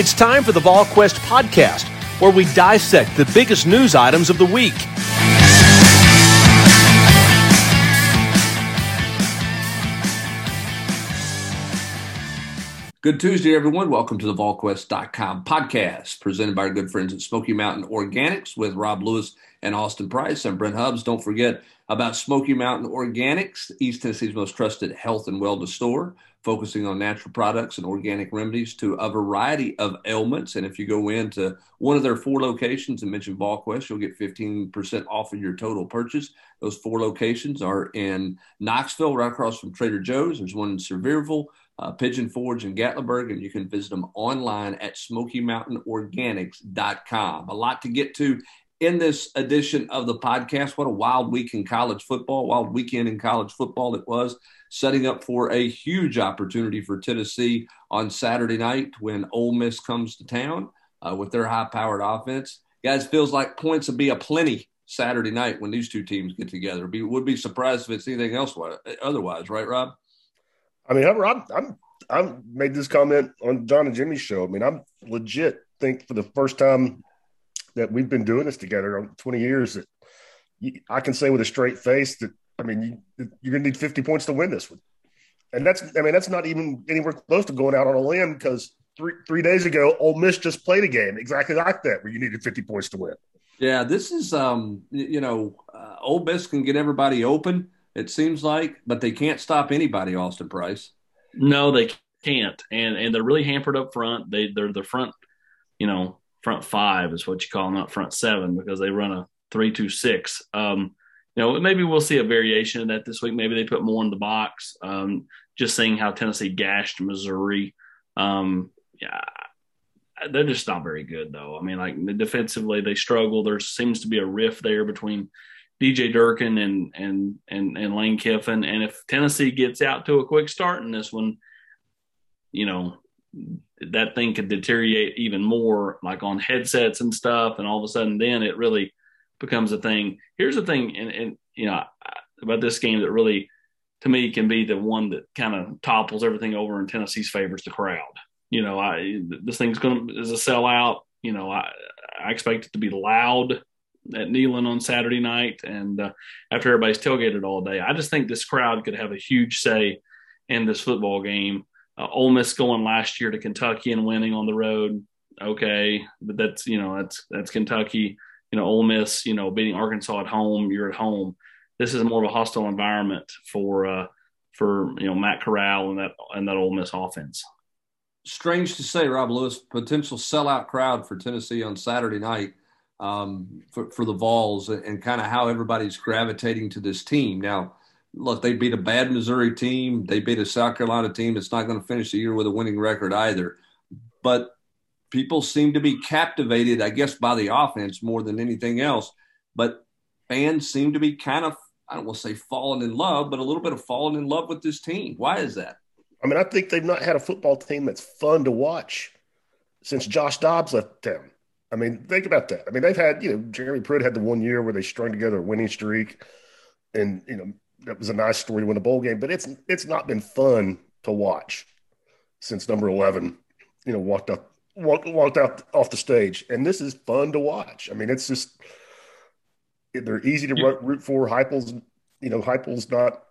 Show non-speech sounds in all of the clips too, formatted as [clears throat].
It's time for the VolQuest podcast, where we dissect the biggest news items of the week. Good Tuesday, everyone. Welcome to the VolQuest.com podcast, presented by our good friends at Smoky Mountain Organics with Rob Lewis and Austin Price. I'm Brent Hubbs. Don't forget about Smoky Mountain Organics, East Tennessee's most trusted health and wellness store, focusing on natural products and organic remedies to a variety of ailments. And if you go into one of their four locations and mention VolQuest, you'll get 15% off of your total purchase. Those four locations are in Knoxville, right across from Trader Joe's. There's one in Sevierville uh, Pigeon Forge and Gatlinburg, and you can visit them online at SmokyMountainOrganics.com. A lot to get to in this edition of the podcast. What a wild week in college football, wild weekend in college football it was, setting up for a huge opportunity for Tennessee on Saturday night when Ole Miss comes to town uh, with their high-powered offense. Guys, feels like points will be a plenty Saturday night when these two teams get together. Be, would be surprised if it's anything else otherwise, right, Rob? I mean, I'm, I'm, I'm, made this comment on John and Jimmy's show. I mean, I'm legit think for the first time that we've been doing this together on 20 years that I can say with a straight face that I mean you, you're going to need 50 points to win this one, and that's I mean that's not even anywhere close to going out on a limb because three three days ago Ole Miss just played a game exactly like that where you needed 50 points to win. Yeah, this is um you know uh, Ole Miss can get everybody open it seems like, but they can't stop anybody, Austin Price. No, they can't. And and they're really hampered up front. They they're the front, you know, front five is what you call them, not front seven, because they run a three two six. Um, you know, maybe we'll see a variation of that this week. Maybe they put more in the box. Um, just seeing how Tennessee gashed Missouri. Um, yeah, they're just not very good though. I mean, like defensively, they struggle. There seems to be a rift there between DJ Durkin and and and and Lane Kiffin. And if Tennessee gets out to a quick start in this one, you know, that thing could deteriorate even more, like on headsets and stuff. And all of a sudden, then it really becomes a thing. Here's the thing, and, and you know, about this game that really, to me, can be the one that kind of topples everything over in Tennessee's favors the crowd. You know, I this thing's going to is a sellout. You know, I I expect it to be loud at Neyland on Saturday night, and uh, after everybody's tailgated all day, I just think this crowd could have a huge say in this football game. Uh, Ole Miss going last year to Kentucky and winning on the road, okay, but that's you know that's that's Kentucky. You know, Ole Miss, you know, beating Arkansas at home, you're at home. This is more of a hostile environment for uh, for you know Matt Corral and that and that Ole Miss offense. Strange to say, Rob Lewis, potential sellout crowd for Tennessee on Saturday night um, for, for the Vols and, and kind of how everybody's gravitating to this team. Now, look, they beat a bad Missouri team. They beat a South Carolina team that's not going to finish the year with a winning record either. But people seem to be captivated, I guess, by the offense more than anything else. But fans seem to be kind of, I don't want to say falling in love, but a little bit of falling in love with this team. Why is that? I mean, I think they've not had a football team that's fun to watch since Josh Dobbs left town. I mean, think about that. I mean, they've had, you know, Jeremy Pruitt had the one year where they strung together a winning streak, and you know that was a nice story to win a bowl game. But it's it's not been fun to watch since number eleven, you know, walked up walked walked out off the stage, and this is fun to watch. I mean, it's just they're easy to yeah. root for. Heupel's, you know, Heupel's not,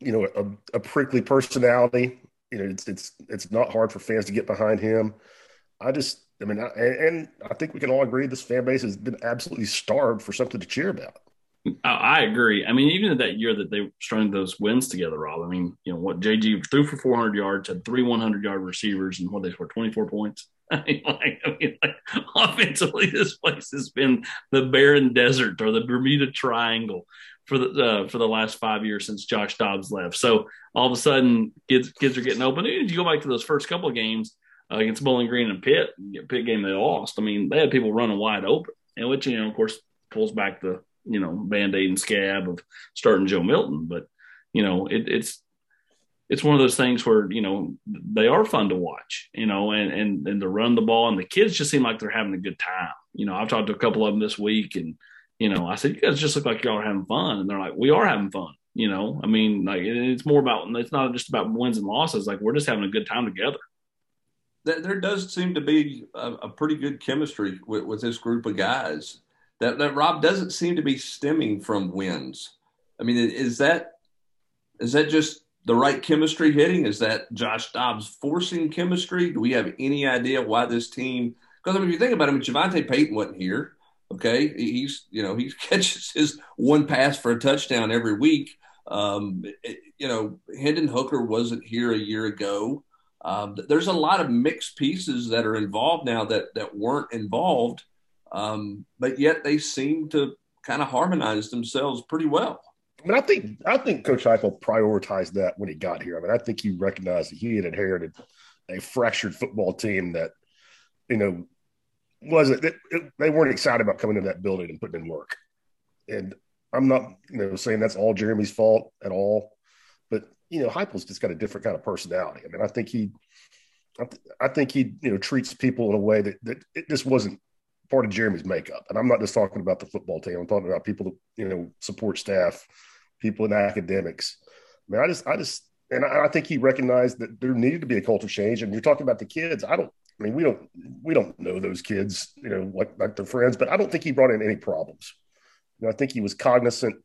you know, a, a prickly personality. You know, it's it's it's not hard for fans to get behind him. I just I mean, I, and I think we can all agree this fan base has been absolutely starved for something to cheer about. I agree. I mean, even in that year that they strung those wins together, Rob. I mean, you know what? JG threw for 400 yards, had three 100 yard receivers, and what they scored 24 points. [laughs] I mean, like, I mean, like, [laughs] offensively, this place has been the barren desert or the Bermuda Triangle for the uh, for the last five years since Josh Dobbs left. So all of a sudden, kids kids are getting open. You go back to those first couple of games uh, against Bowling Green and Pitt, Pitt game they lost. I mean, they had people running wide open, and which you know, of course, pulls back the you know band aid and scab of starting Joe Milton. But you know, it, it's it's one of those things where you know they are fun to watch, you know, and and and to run the ball, and the kids just seem like they're having a good time. You know, I've talked to a couple of them this week, and you know, I said, you guys just look like y'all are having fun, and they're like, we are having fun. You know, I mean, like it's more about it's not just about wins and losses. Like we're just having a good time together. there does seem to be a, a pretty good chemistry with, with, this group of guys. That that Rob doesn't seem to be stemming from wins. I mean, is that is that just the right chemistry hitting? Is that Josh Dobbs forcing chemistry? Do we have any idea why this team? Because I mean, if you think about it, I mean, JaVonta Payton wasn't here. Okay, he's you know he [laughs] catches his one pass for a touchdown every week. Um, it, you know, Hendon Hooker wasn't here a year ago. Um, there's a lot of mixed pieces that are involved now that that weren't involved, um, but yet they seem to kind of harmonize themselves pretty well. I mean, I think I think Coach Heupel prioritized that when he got here. I mean, I think he recognized that he had inherited a fractured football team that, you know, wasn't they, they weren't excited about coming to that building and putting in work. And I'm not, you know, saying that's all Jeremy's fault at all, but you know, Heupel's just got a different kind of personality. I mean, I think he, I, th- I think he, you know, treats people in a way that that it just wasn't part of Jeremy's makeup. And I'm not just talking about the football team. I'm talking about people that you know support staff, people in academics. I mean, I just, I just, and I, I think he recognized that there needed to be a culture change. And you're talking about the kids. I don't, I mean, we don't, we don't know those kids, you know, like like their friends. But I don't think he brought in any problems. You know, I think he was cognizant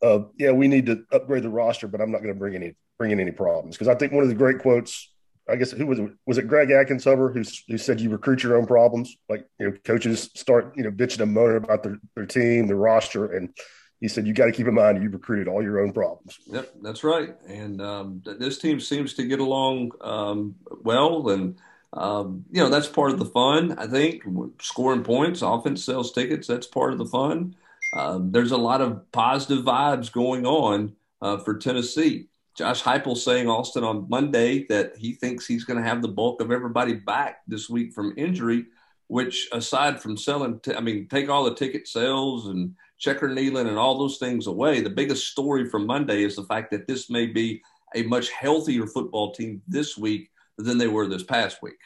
of, yeah, we need to upgrade the roster, but I'm not going to bring any bring in any problems because I think one of the great quotes, I guess, who was it? Was it Greg Atkinsover who who said you recruit your own problems? Like you know, coaches start you know bitching and moaning about their their team, their roster, and he said you got to keep in mind you've recruited all your own problems. Yep, that's right. And um, this team seems to get along um, well, and um, you know that's part of the fun. I think scoring points, offense sells tickets. That's part of the fun. Um, there's a lot of positive vibes going on uh, for Tennessee. Josh Heupel saying Austin on Monday that he thinks he's going to have the bulk of everybody back this week from injury. Which, aside from selling, t- I mean, take all the ticket sales and checker Neyland and all those things away. The biggest story from Monday is the fact that this may be a much healthier football team this week than they were this past week.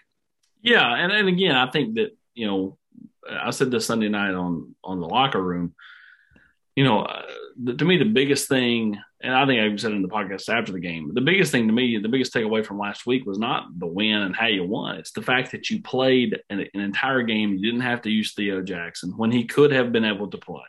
Yeah, and, and again, I think that you know, I said this Sunday night on on the locker room you know, uh, the, to me, the biggest thing, and I think I said it in the podcast after the game, the biggest thing to me, the biggest takeaway from last week was not the win and how you won. It's the fact that you played an, an entire game. You didn't have to use Theo Jackson when he could have been able to play,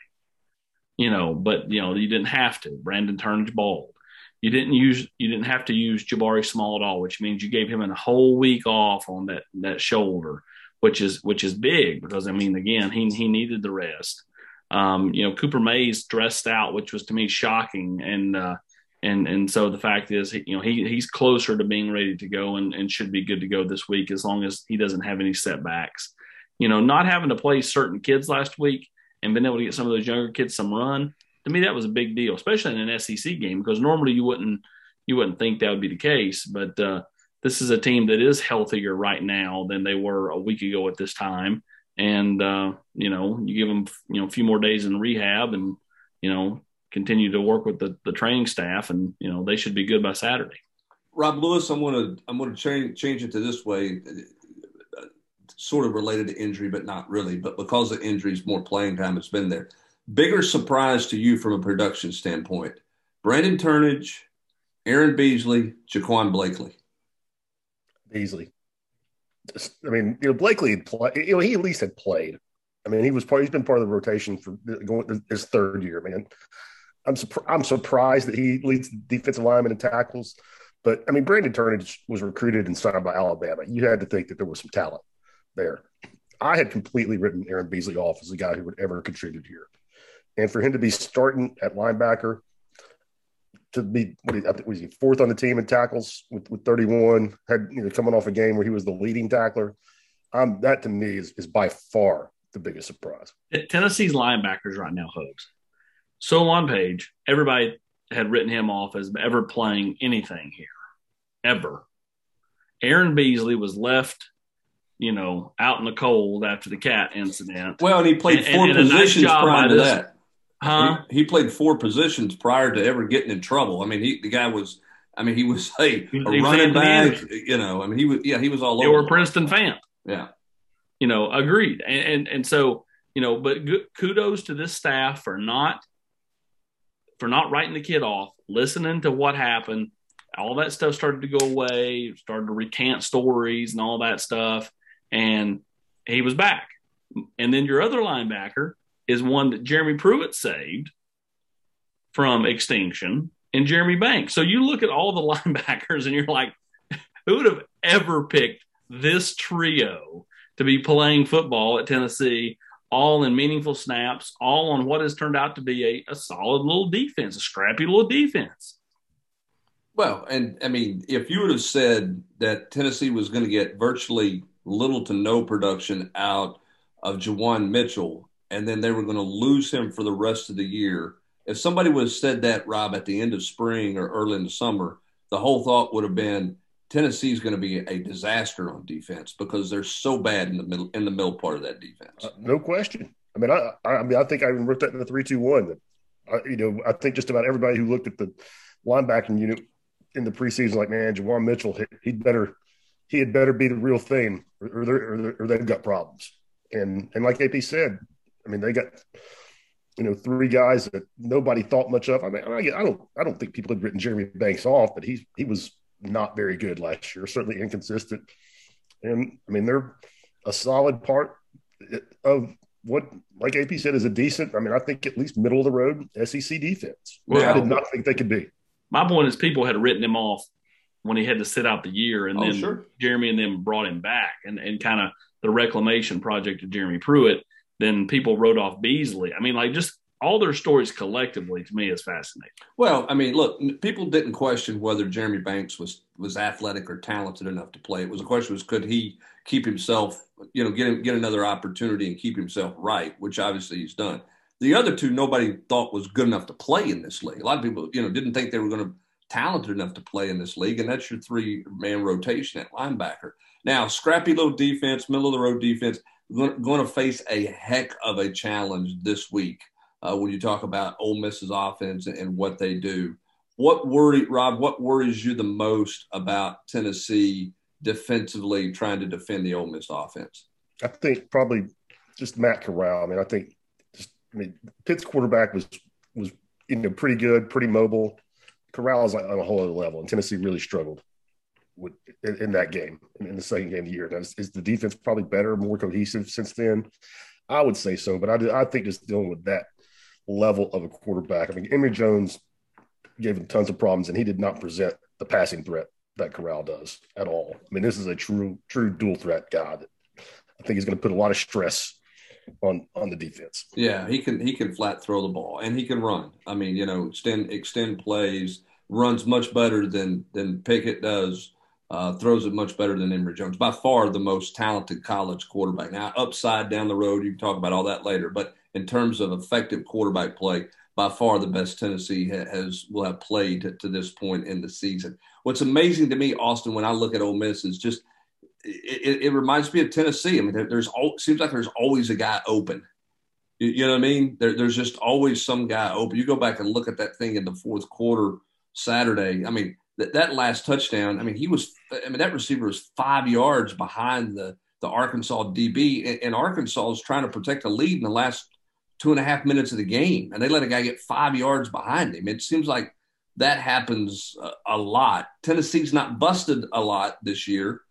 you know, but, you know, you didn't have to. Brandon Turnage balled. You didn't use, you didn't have to use Jabari Small at all, which means you gave him a whole week off on that, that shoulder, which is, which is big because, I mean, again, he, he needed the rest. Um, you know, Cooper Mays dressed out, which was to me shocking. And, uh, and, and so the fact is, you know, he, he's closer to being ready to go and, and should be good to go this week as long as he doesn't have any setbacks. You know, not having to play certain kids last week and been able to get some of those younger kids some run, to me, that was a big deal, especially in an SEC game, because normally you wouldn't, you wouldn't think that would be the case. But, uh, this is a team that is healthier right now than they were a week ago at this time and uh, you know you give them you know a few more days in rehab and you know continue to work with the, the training staff and you know they should be good by saturday rob lewis i'm to i'm to change change it to this way sort of related to injury but not really but because of injuries more playing time it's been there bigger surprise to you from a production standpoint brandon turnage aaron beasley jaquan blakely beasley I mean, you know, Blakely had played. You know, he at least had played. I mean, he was part. He's been part of the rotation for going his third year. Man, I'm I'm surprised that he leads defensive lineman and tackles. But I mean, Brandon Turnage was recruited and signed by Alabama. You had to think that there was some talent there. I had completely written Aaron Beasley off as a guy who would ever contribute here, and for him to be starting at linebacker to be what was he fourth on the team in tackles with, with 31, had you know coming off a game where he was the leading tackler. Um, that to me is, is by far the biggest surprise. Tennessee's linebackers right now, Hogs. Solon Page, everybody had written him off as ever playing anything here, ever. Aaron Beasley was left, you know, out in the cold after the cat incident. Well, and he played four and, and positions nice prior to this, that. Huh? He, he, played four positions prior to ever getting in trouble. I mean, he the guy was. I mean, he was [laughs] a, a running back. You know, I mean, he was. Yeah, he was all they over. They were Princeton fan. Yeah. You know, agreed, and and, and so you know, but kudos to this staff for not for not writing the kid off, listening to what happened, all that stuff started to go away, started to recant stories and all that stuff. And he was back. And then your other linebacker is one that Jeremy Pruitt saved from extinction and Jeremy Banks. So you look at all the [laughs] linebackers and you're like, who would have ever picked this trio to be playing football at Tennessee, all in meaningful snaps, all on what has turned out to be a, a solid little defense, a scrappy little defense? Well, and I mean, if you would have said that Tennessee was going to get virtually little to no production out of Juwan Mitchell, and then they were going to lose him for the rest of the year, if somebody would have said that, Rob, at the end of spring or early in the summer, the whole thought would have been Tennessee's going to be a disaster on defense because they're so bad in the middle in the middle part of that defense. Uh, no question. I mean, I, I mean, I think I even wrote that in the three two one. That I, you know, I think just about everybody who looked at the linebacking unit in the preseason, like, man, Juwan Mitchell, he'd better, he had better be the real thing, or, or, or, or they've got problems. And and like AP said, I mean, they got you know three guys that nobody thought much of. I mean, I, I don't I don't think people had written Jeremy Banks off, but he he was not very good last year, certainly inconsistent. And I mean, they're a solid part of what, like AP said, is a decent. I mean, I think at least middle of the road SEC defense. Well, I did not think they could be my point is people had written him off when he had to sit out the year, and oh, then sure. Jeremy and them brought him back, and and kind of the reclamation project of Jeremy Pruitt. Then people wrote off Beasley. I mean, like just all their stories collectively to me is fascinating. Well, I mean, look, people didn't question whether Jeremy Banks was was athletic or talented enough to play. It was a question was could he keep himself, you know, get him, get another opportunity and keep himself right, which obviously he's done. The other two, nobody thought was good enough to play in this league. A lot of people, you know, didn't think they were going to talented enough to play in this league, and that's your three man rotation at linebacker. Now, scrappy little defense, middle of the road defense, going to face a heck of a challenge this week uh, when you talk about Ole Miss's offense and what they do. What worry, Rob? What worries you the most about Tennessee defensively trying to defend the Ole Miss offense? I think probably just Matt Corral. I mean, I think just, I mean, Pitt's quarterback was was you know pretty good, pretty mobile. Corral is on a whole other level, and Tennessee really struggled with in, in that game in, in, the second game of the year. Now, is, is, the defense probably better, more cohesive since then? I would say so, but I, I think just dealing with that level of a quarterback. I mean, Emory Jones gave him tons of problems, and he did not present the passing threat that Corral does at all. I mean, this is a true true dual threat guy that I think he's going to put a lot of stress on on the defense. Yeah, he can he can flat throw the ball and he can run. I mean, you know, extend extend plays, runs much better than than Pickett does. Uh, throws it much better than Emory Jones. By far the most talented college quarterback. Now, upside down the road, you can talk about all that later. But in terms of effective quarterback play, by far the best Tennessee has will have played to, to this point in the season. What's amazing to me, Austin, when I look at Ole Miss is just it, it, reminds me of Tennessee. I mean, there, there's all, seems like there's always a guy open. You, you, know what I mean? There, there's just always some guy open. You go back and look at that thing in the fourth quarter Saturday. I mean, that, that last touchdown. I mean, he was. I mean, that receiver was five yards behind the the Arkansas DB, and, and Arkansas is trying to protect a lead in the last two and a half minutes of the game, and they let a guy get five yards behind him. It seems like that happens a, a lot. Tennessee's not busted a lot this year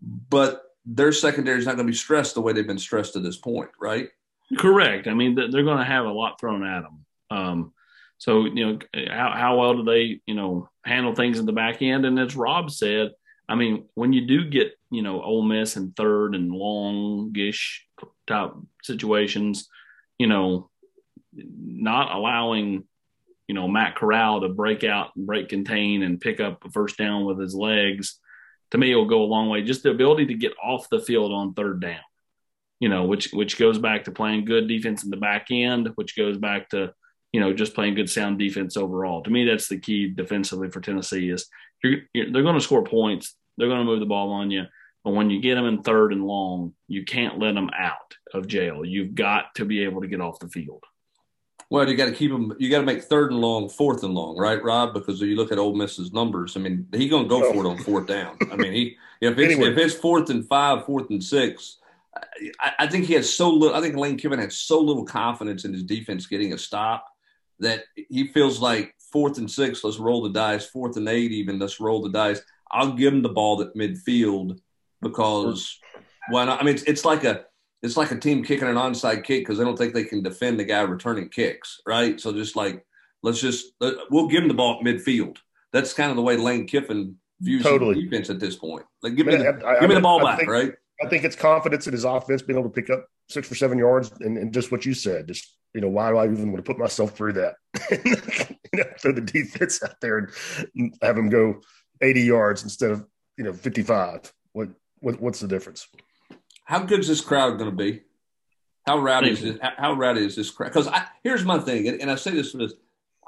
but their secondary is not going to be stressed the way they've been stressed to this point, right? Correct. I mean, they're going to have a lot thrown at them. Um, so, you know, how, how well do they, you know, handle things in the back end? And as Rob said, I mean, when you do get, you know, Ole Miss in third and longish type situations, you know, not allowing, you know, Matt Corral to break out and break contain and pick up a first down with his legs to me will go a long way. Just the ability to get off the field on third down, you know, which which goes back to playing good defense in the back end, which goes back to you know just playing good sound defense overall. To me, that's the key defensively for Tennessee is you're, you're, they're going to score points, they're going to move the ball on you, but when you get them in third and long, you can't let them out of jail. You've got to be able to get off the field. Well, you got to keep him. You got to make third and long, fourth and long, right, Rob? Because if you look at Ole Miss's numbers, I mean, he's going to go for it on fourth down. I mean, he if it's anyway. if it's fourth and five, fourth and six, I, I, think he has so little. I think Lane Kiffin had so little confidence in his defense getting a stop that he feels like fourth and six, let's roll the dice. Fourth and eight, even let's roll the dice. I'll give him the ball at midfield because why not? I mean, it's, it's like a it's like a team kicking an onside kick because they don't think they can defend the guy returning kicks, right? So just like let's just uh, we'll give him the ball at midfield. That's kind of the way Lane Kiffin views Totally. defense at this point. Like give me Man, the, I- I- give me the ball I back, think- right? I think it's confidence in his offense, being able to pick up six or seven yards, and, and just what you said. Just you know, why do I even want to put myself through that? [laughs] you know, throw the defense out there and have him go eighty yards instead of you know fifty-five. What, what what's the difference? How good's this crowd going to be? How rowdy is this? How rowdy is this crowd? Because here's my thing, and, and I say this for this.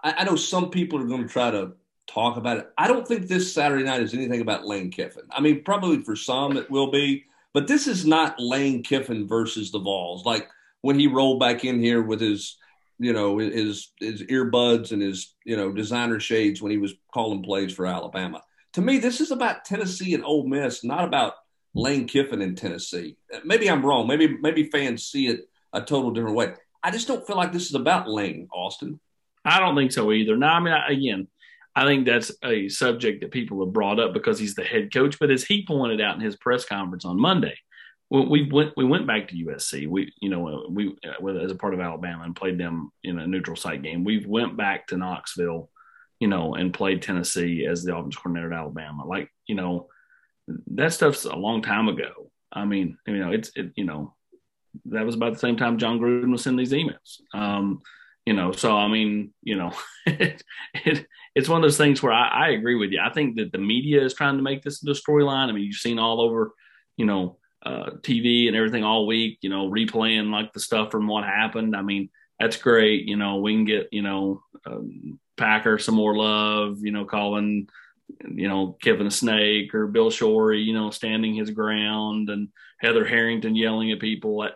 I, I know some people are going to try to talk about it. I don't think this Saturday night is anything about Lane Kiffin. I mean, probably for some it will be, but this is not Lane Kiffin versus the Vols. Like when he rolled back in here with his, you know, his his earbuds and his you know designer shades when he was calling plays for Alabama. To me, this is about Tennessee and Ole Miss, not about Lane Kiffin in Tennessee. Maybe I'm wrong. Maybe maybe fans see it a total different way. I just don't feel like this is about Lane Austin. I don't think so either. Now, I mean, I, again, I think that's a subject that people have brought up because he's the head coach. But as he pointed out in his press conference on Monday, we, we went we went back to USC. We you know we as a part of Alabama and played them in a neutral site game. We went back to Knoxville, you know, and played Tennessee as the offense coordinator at Alabama. Like you know, that stuff's a long time ago. I mean, you know, it's it, you know, that was about the same time Jon Gruden was sending these emails. Um, you know, so I mean, you know, [laughs] it, it, it's one of those things where I, I, agree with you. I think that the media is trying to make this the storyline. I mean, you've seen all over, you know, uh, TV and everything all week, you know, replaying like the stuff from what happened. I mean, that's great. You know, we can get, you know, um, Packer some more love, you know, calling, you know, Kevin snake or Bill Shorey, you know, standing his ground and Heather Harrington yelling at people. At,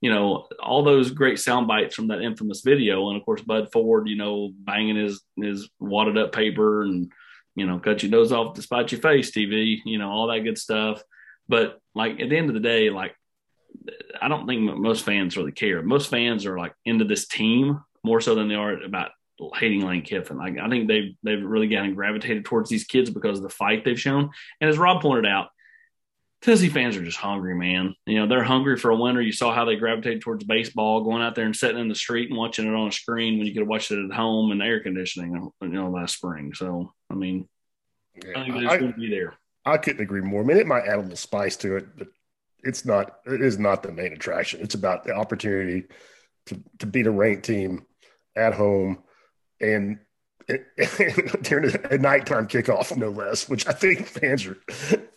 you know, all those great sound bites from that infamous video. And of course, Bud Ford, you know, banging his, his wadded up paper and, you know, cut your nose off despite your face, TV, you know, all that good stuff. But like at the end of the day, like, I don't think most fans really care. Most fans are like into this team more so than they are about hating Lane Kiffin. Like I think they've they've really gotten gravitated towards these kids because of the fight they've shown. And as Rob pointed out, Tennessee fans are just hungry, man. You know, they're hungry for a winner. You saw how they gravitated towards baseball, going out there and sitting in the street and watching it on a screen when you could have watched it at home in air conditioning, you know, last spring. So, I mean, Yeah, I think they're going to be there. I couldn't agree more. I mean, it might add a little spice to it, but it's not. It is not the main attraction. It's about the opportunity to to beat a ranked team at home and [laughs] during a nighttime kickoff, no less. Which I think fans are.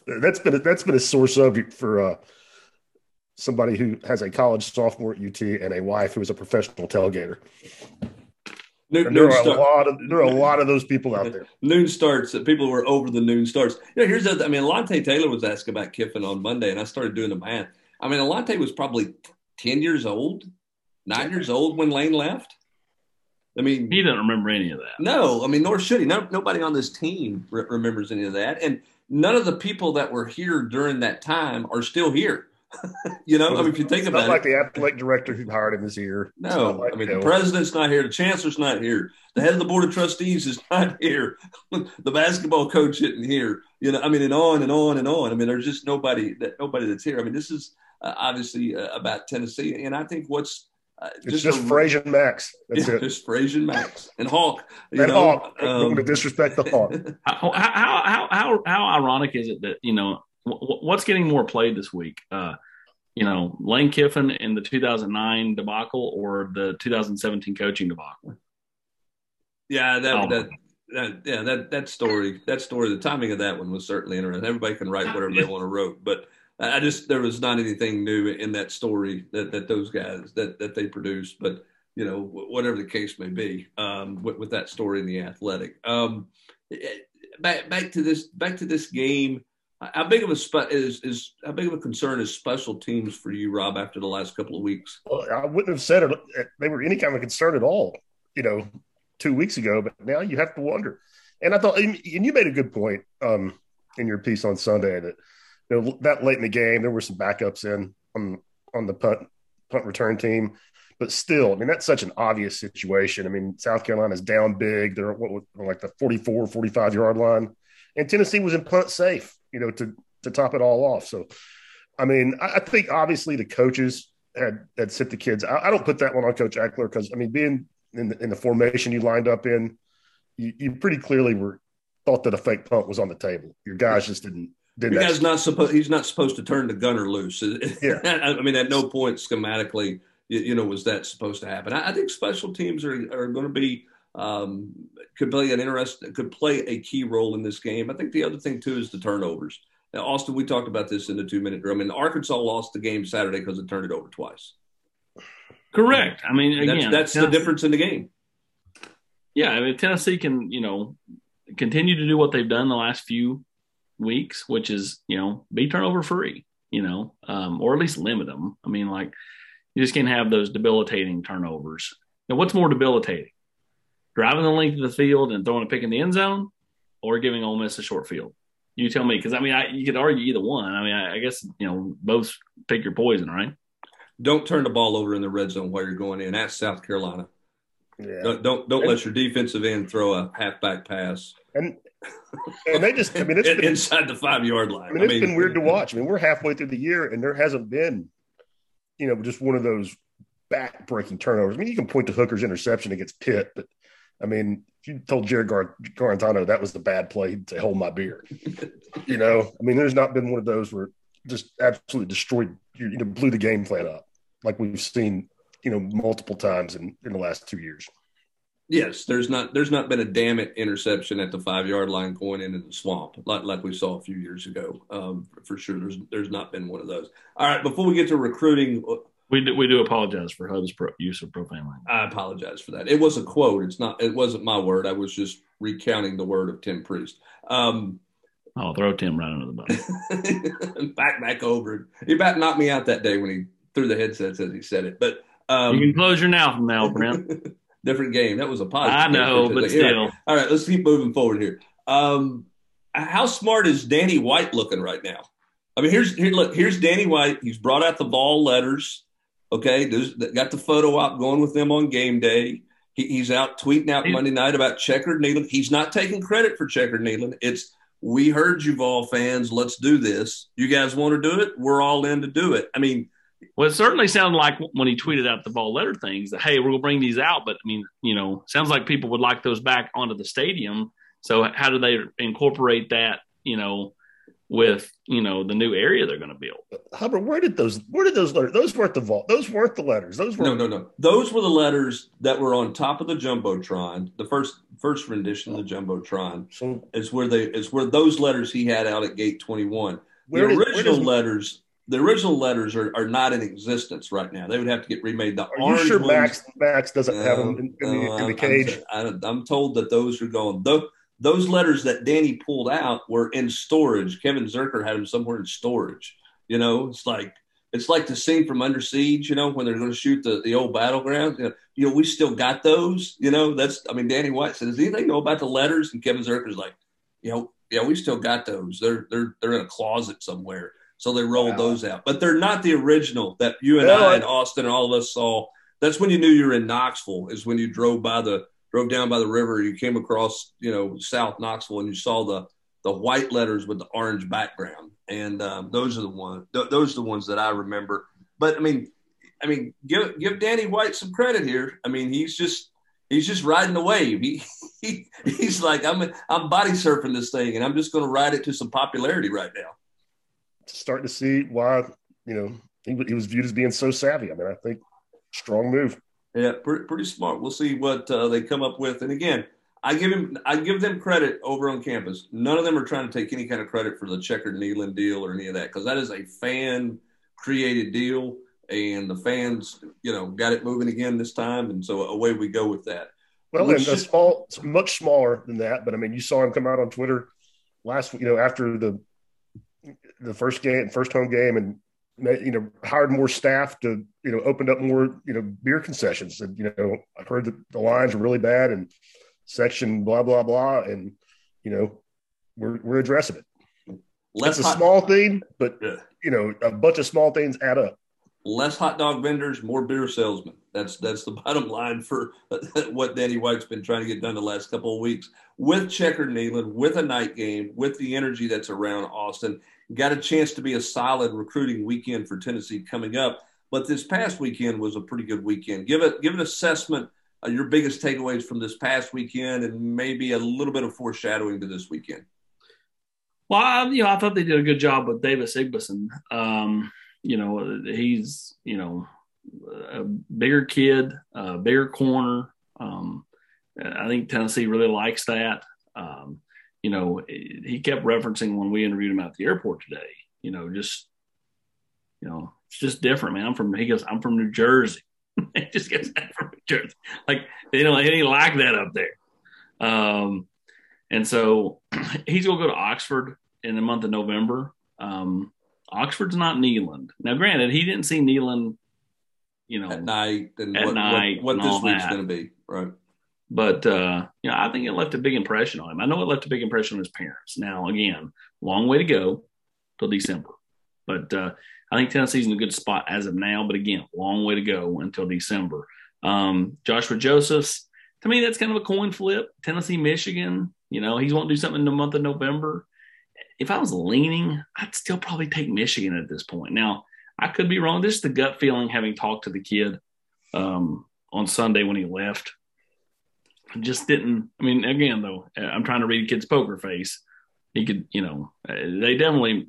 That's been a, that's been a sore subject for uh, somebody who has a college sophomore at UT and a wife who is a professional tailgater. Noon, there noon are a lot of there are a lot of those people out there. noon starts. uh, People were over the noon starts. You know, here's the. I mean, Alontae Taylor was asking about Kiffin on Monday, and I started doing the math. I mean, Alontae was probably ten years old, nine years old when Lane left. I mean, He didn't remember any of that. no, I mean, nor should he. No, nobody on this team re- remembers any of that, and none of the people that were here during that time are still here. [laughs] you know, I mean, if you think It's about not like it, the athletic director who hired him is here. No, like, I mean, you the president's not here, the chancellor's not here, the head of the board of trustees is not here, [laughs] the basketball coach isn't here. You know, I mean, and on and on and on. I mean, there's just nobody that nobody that's here. I mean, this is uh, obviously uh, about Tennessee, and I think what's uh, it's just a- Frazier Max. That's yeah, it. just Frazier Max and Hulk. You And know, Hawk. I'm um, to disrespect the Hawk. [laughs] How, how, how, how, how ironic is it that, you know, w- what's getting more played this week? Uh, you know, Lane Kiffin in the 2009 debacle or the 2017 coaching debacle? Yeah, that, Oh. that that yeah that that story that story the timing of that one was certainly interesting. Everybody can write whatever they [laughs] want to wrote, but I just there was not anything new in that story that that those guys that that they produced. But you know whatever the case may be um, with, with that story in the Athletic. Um, back back to this back to this game. How big of a spe- is is how big of a concern is special teams for you, Rob? After the last couple of weeks, Well, I wouldn't have said it. They were any kind of concern at all, you know, two weeks ago. But now you have to wonder. And I thought, and you made a good point um, in your piece on Sunday that you know that late in the game there were some backups in on on the punt punt return team. but still, I mean, that's such an obvious situation. I mean, South Carolina's down big. They're what, like the 44, 45 yard line. And Tennessee was in punt safe, you know, to, to top it all off. So, I mean, I, I think obviously the coaches had, had sent the kids. I, I don't put that one on Coach Ekeler because, I mean, being in the, in the formation you lined up in, you, you pretty clearly were thought that a fake punt was on the table. Your guys just didn't did Your guy's not supposed. He's not supposed to turn the gunner loose. [laughs] Yeah. I mean, at no point schematically, you, you know, was that supposed to happen. I, I think special teams are are going to be um, could play an interest could play a key role in this game. I think the other thing too is the turnovers. Now, Austin, we talked about this in the two minute drill. I mean, Arkansas lost the game Saturday because it turned it over twice. Correct. I mean, again, that's, that's the difference in the game. Yeah, I mean, Tennessee can you know continue to do what they've done the last few weeks, which is you know be turnover free, you know, um, or at least limit them. I mean, like you just can't have those debilitating turnovers. Now, what's more debilitating? Driving the length of the field and throwing a pick in the end zone, or giving Ole Miss a short field? You tell me, because I mean, I, you could argue either one. I mean, I, I guess you know both pick your poison, right? Don't turn the ball over in the red zone while you're going in. That's South Carolina. Yeah. Don't don't, don't let your defensive end throw a halfback pass And and they just, I mean, it's [laughs] been, inside the five yard line. I mean, it's been weird to [laughs] watch. I mean, we're halfway through the year, and there hasn't been, you know, just one of those back-breaking turnovers. I mean, you can point to Hooker's interception against Pitt, but I mean, if you told Jarrett Gar- Guarantano that was the bad play, he'd say, "Hold my beer." you know, I mean, there's not been one of those where just absolutely destroyed, you know, blew the game plan up like we've seen, you know, multiple times in in the last two years. Yes, there's not there's not been a damn it interception at the five yard line going into the swamp like like we saw a few years ago. Um, for sure, there's there's not been one of those. All right, before we get to recruiting, We do, we do apologize for Hub's pro, use of profane language. I apologize for that. It was a quote. It's not. It wasn't my word. I was just recounting the word of Tim Priest. Um, I'll throw Tim right under the bus. [laughs] back back over. He about knocked me out that day when he threw the headsets as he said it. But um, you can close your mouth now, Brent. [laughs] different game. That was a positive. I know, but still. All right, let's keep moving forward here. Um, how smart is Danny White looking right now? I mean, here's here. Look, here's Danny White. He's brought out the ball letters. Okay, There's, got the photo op going with them on game day. He, he's out tweeting out Monday night about checkered Neyland. He's not taking credit for checkered Neyland. It's we heard you, Vol fans. Let's do this. You guys want to do it? We're all in to do it. I mean, Well, it certainly sounded like when he tweeted out the ball letter things that, hey, we're going to bring these out. But I mean, you know, sounds like people would like those back onto the stadium. So how do they incorporate that, you know, with, you know, the new area they're going to build? Hubbard, where did those? Where did those letters? Those weren't the vault. Those weren't the letters. Those were No, no, no. Those were the letters that were on top of the jumbotron. The first first rendition of the jumbotron So is where they is where those letters he had out at gate twenty one. The where did, where original does, letters, the original letters are, are not in existence right now. They would have to get remade. The are you orange sure ones- Max Max doesn't have them in, in, no, the, in the uh, cage? I'm, I'm told that those are gone. Those, those letters that Danny pulled out were in storage. Kevin Zerker had them somewhere in storage. You know, it's like it's like the scene from Under Siege. You know, when they're going to shoot the, the old battleground. You know, you know, we still got those. You know, that's I mean, Danny White said, "Does anything know about the letters?" And Kevin Zerker's like, "You know, yeah, we still got those. They're they're they're in a closet somewhere." So they rolled Wow. those out, but they're not the original that you and I I- and Austin and all of us saw. That's when you knew you were in Knoxville. Is when you drove by the drove down by the river. You came across you know South Knoxville and you saw the the white letters with the orange background, and um, those are the ones. Th- those are the ones that I remember. But I mean, I mean, give give Danny White some credit here. I mean, he's just he's just riding the wave. He, he [laughs] he's like I'm I'm body surfing this thing, and I'm just going to ride it to some popularity right now. Starting to see why you know he, he was viewed as being so savvy. I mean, I think strong move. Yeah, pretty, pretty smart. We'll see what uh, they come up with. And again, I give him, I give them credit over on campus. None of them are trying to take any kind of credit for the checkered Neyland deal or any of that because that is a fan created deal, and the fans, you know, got it moving again this time, and so away we go with that. Well, We and a small, it's much smaller than that. But I mean, you saw him come out on Twitter last, you know, after the the first game, first home game, and you know, hired more staff to, you know, opened up more, you know, beer concessions. And you know, I've heard that the lines are really bad and section blah blah blah, and you know, we're we're addressing it. Let's That's a small thing, but you know, a bunch of small things add up. Less hot dog vendors, more beer salesmen. That's that's the [laughs] bottom line for [laughs] what Danny White's been trying to get done the last couple of weeks with Checker Neyland, with a night game, with the energy that's around Austin. Got a chance to be a solid recruiting weekend for Tennessee coming up. But this past weekend was a pretty good weekend. Give it give an assessment your biggest takeaways from this past weekend and maybe a little bit of foreshadowing to this weekend. Well, I, you know, I thought they did a good job with Davis Igbison. Um, you know, he's you know a bigger kid, a bigger corner. Um, I think Tennessee really likes that. Um, you know, he kept referencing when we interviewed him at the airport today. You know, just you know, it's just different, man. I'm from he goes, I'm from New Jersey. [laughs] he just gets from New Jersey. Like they don't he didn't like that up there. Um, and so [clears throat] he's gonna go to Oxford in the month of November. Um, Oxford's not Neyland. Now, granted, he didn't see Neyland, you know, at night and at what, night what, what this week's going to be, right? But uh, you know, I think it left a big impression on him. I know it left a big impression on his parents. Now, again, long way to go till December. But uh, I think Tennessee's in a good spot as of now. But again, long way to go until December. Um, Joshua Josephs, to me, that's kind of a coin flip. Tennessee, Michigan. You know, he's want to do something in the month of November. If I was leaning, I'd still probably take Michigan at this point. Now, I could be wrong. This is the gut feeling having talked to the kid um, on Sunday when he left. I just didn't. I mean, again, though, I'm trying to read a kid's poker face. He could, you know, they definitely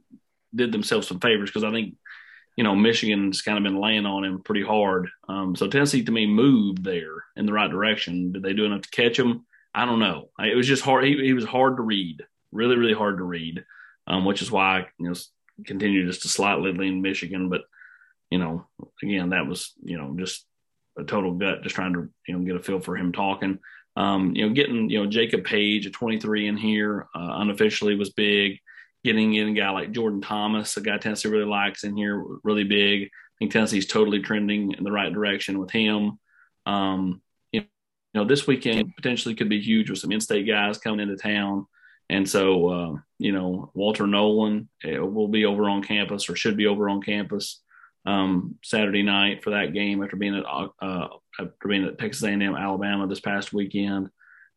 did themselves some favors because I think, you know, Michigan's kind of been laying on him pretty hard. Um, so Tennessee, to me, moved there in the right direction. Did they do enough to catch him? I don't know. It was just hard. He, he was hard to read, really, really hard to read, um, which is why I, you know, continue just to slightly lean Michigan. But, you know, again, that was, you know, just a total gut, just trying to, you know, get a feel for him talking. Um, you know, getting, you know, Jacob Page at 23 in here uh, unofficially was big. Getting in a guy like Jordan Thomas, a guy Tennessee really likes in here, really big. I think Tennessee's totally trending in the right direction with him. Um, you know, this weekend potentially could be huge with some in-state guys coming into town. And so, uh, you know, Walter Nolan uh, will be over on campus or should be over on campus um, Saturday night for that game after being at uh, after being at Texas A&M Alabama this past weekend.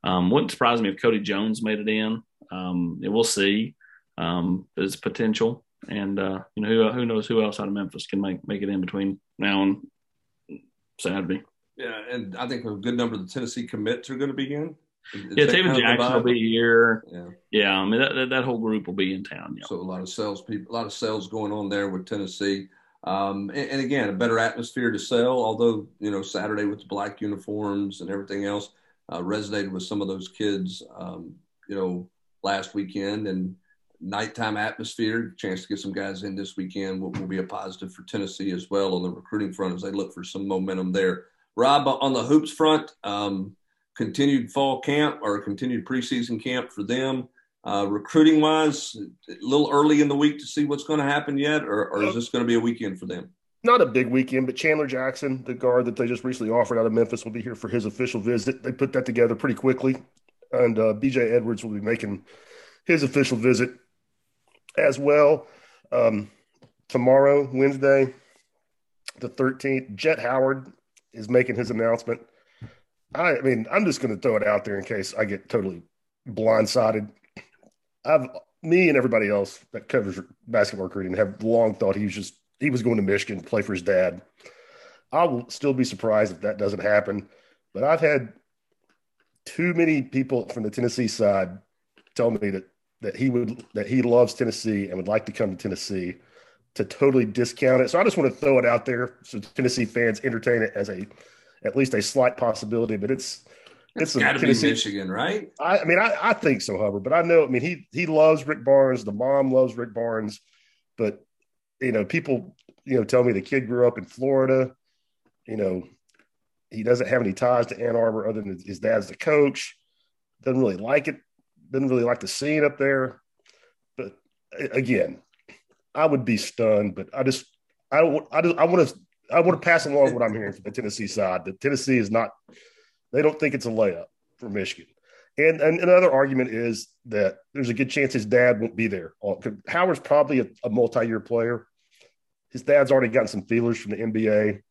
Um, wouldn't surprise me if Cody Jones made it in. Um, we'll see. Um, potential, and uh, you know who who knows who else out of Memphis can make make it in between now and Saturday. Yeah, and I think a good number of the Tennessee commits are going to be in. Yeah, that David kind of the Jackson will be here. Yeah. Yeah, I mean that, that, that whole group will be in town. Yeah. So a lot of sales people, a lot of sales going on there with Tennessee. Um, and, and again, a better atmosphere to sell. Although you know Saturday with the black uniforms and everything else uh, resonated with some of those kids. Um, you know, last weekend and nighttime atmosphere, chance to get some guys in this weekend will, will be a positive for Tennessee as well on the recruiting front as they look for some momentum there. Rob, on the hoops front, um, continued fall camp or continued preseason camp for them. Uh, recruiting wise, a little early in the week to see what's going to happen yet, or, or is this going to be a weekend for them? Not a big weekend, but Chandler Jackson, the guard that they just recently offered out of Memphis, will be here for his official visit. They put that together pretty quickly, and uh, BJ Edwards will be making his official visit as well um, tomorrow, Wednesday, the 13th. Jett Howard is making his announcement. I, mean, I'm just going to throw it out there in case I get totally blindsided. I've me and everybody else that covers basketball recruiting have long thought he was just he was going to Michigan to play for his dad. I will still be surprised if that doesn't happen, but I've had too many people from the Tennessee side tell me that that he would that he loves Tennessee and would like to come to Tennessee to totally discount it. So I just want to throw it out there so Tennessee fans entertain it as a at least a slight possibility, but it's It's a got to be Michigan, right? I, I mean, I, I think so, Hubbard, but I know, I mean, he he loves Rick Barnes. The mom loves Rick Barnes, but you know, people, you know, tell me the kid grew up in Florida. You know, he doesn't have any ties to Ann Arbor other than his dad's the coach. Doesn't really like it. Doesn't really like the scene up there. But again, I would be stunned. But I just, I don't, I just, I want to, I want to pass along what I'm hearing from the Tennessee side. That Tennessee is not they don't think it's a layup for Michigan. And, and another argument is that there's a good chance his dad won't be there. Howard's probably a, a multi-year player. his dad's already gotten some feelers from the NBA.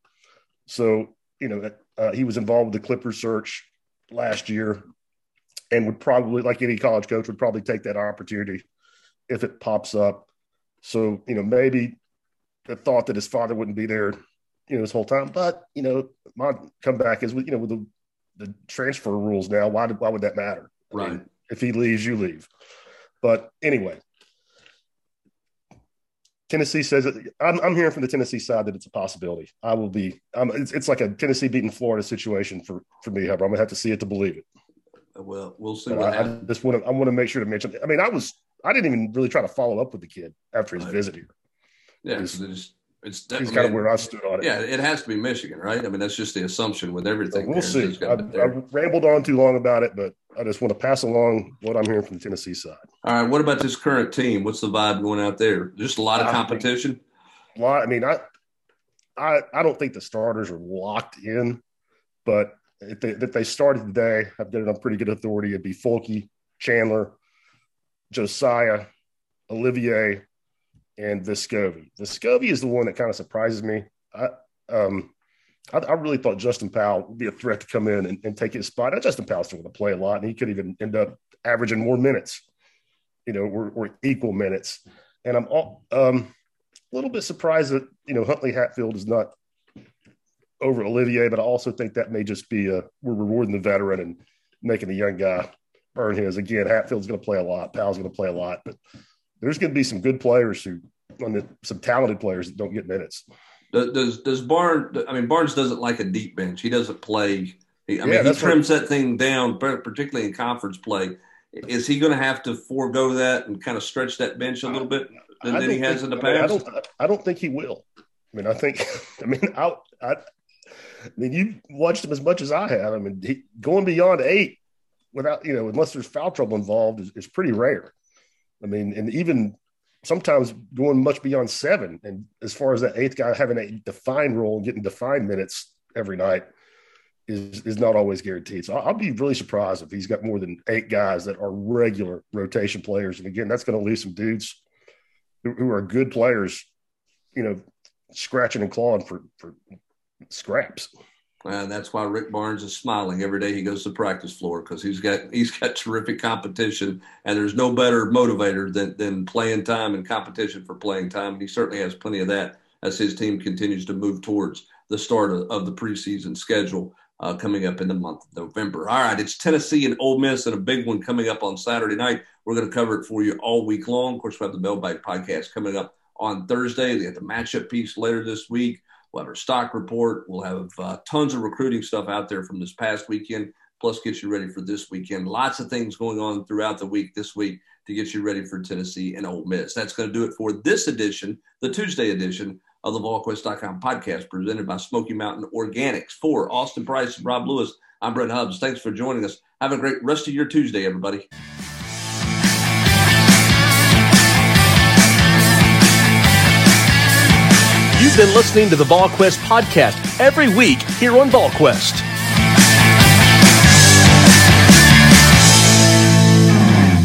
So, you know, uh, he was involved with the Clippers search last year and would probably, like any college coach, would probably take that opportunity if it pops up. So, you know, maybe the thought that his father wouldn't be there, you know, this whole time. But, you know, my comeback is, with you know, with the, the transfer rules now, why, did, why would that matter? Right. Mean, if he leaves, you leave. But anyway, Tennessee says it. I'm, I'm, hearing from the Tennessee side that it's a possibility. I will be. it's, it's, like a Tennessee beating Florida situation for for me. I'm gonna have to see it to believe it. Well, we'll see. what I, I, just want to. I want to make sure to mention. I mean, I was. I didn't even really try to follow up with the kid after his right. visit here. Yeah, it's, it's, it's he's kind of where I stood on it. Yeah, it has to be Michigan, right? I mean, that's just the assumption with everything. So we'll see. I, I rambled on too long about it, but I just want to pass along what I'm hearing from the Tennessee side. All right, what about this current team? What's the vibe going out there? Just a lot of competition. Think, lot. I mean, I, I, I don't think the starters are locked in, but if they, if they started today, I've got it on pretty good authority. It'd be Fulke, Chandler, Josiah, Olivier, and Vescovi. Vescovi is the one that kind of surprises me. I, um, I, I, really thought Justin Powell would be a threat to come in and, and take his spot. Now, Justin Powell's still going to play a lot, and he could even end up averaging more minutes, you know, or, or equal minutes. And I'm all, um, a little bit surprised that you know Huntley Hatfield is not over Olivier, but I also think that may just be a we're rewarding the veteran and making the young guy earn his. Again, Hatfield's going to play a lot, Powell's going to play a lot, but there's going to be some good players who, some talented players that don't get minutes. Does does Barnes? I mean, Barnes doesn't like a deep bench. He doesn't play. I mean, yeah, he trims that thing down, particularly in conference play. Is he going to have to forego that and kind of stretch that bench a little bit? than, than he has in the past? I, don't. I don't think he will. I mean, I think. [laughs] I mean, I, I, I mean, you watched him as much as I have. I mean, he, going beyond eight without you know, unless there's foul trouble involved, is, is pretty rare. I mean, and even sometimes going much beyond seven. And as far as that eighth guy having a defined role and getting defined minutes every night is is not always guaranteed. So I'll be really surprised if he's got more than eight guys that are regular rotation players. And again, that's going to leave some dudes who are good players, you know, scratching and clawing for for scraps. And that's why Rick Barnes is smiling every day he goes to the practice floor because he's got he's got [laughs] terrific competition, and there's no better motivator than than playing time and competition for playing time. And he certainly has plenty of that as his team continues to move towards the start of, of the preseason schedule uh, coming up in the month of November. All right, it's Tennessee and Ole Miss, and a big one coming up on Saturday night. We're going to cover it for you all week long. Of course, we have the Mailbag podcast coming up on Thursday. We have the matchup piece later this week. We'll have our stock report. We'll have uh, tons of recruiting stuff out there from this past weekend, plus get you ready for this weekend. Lots of things going on throughout the week this week to get you ready for Tennessee and Ole Miss. That's going to do it for this edition, the Tuesday edition of the VolQuest.com podcast presented by Smoky Mountain Organics. For Austin Price and Rob Lewis, I'm Brent Hubbs. Thanks for joining us. Have a great rest of your Tuesday, everybody. You've been listening to the VolQuest podcast every week here on VolQuest.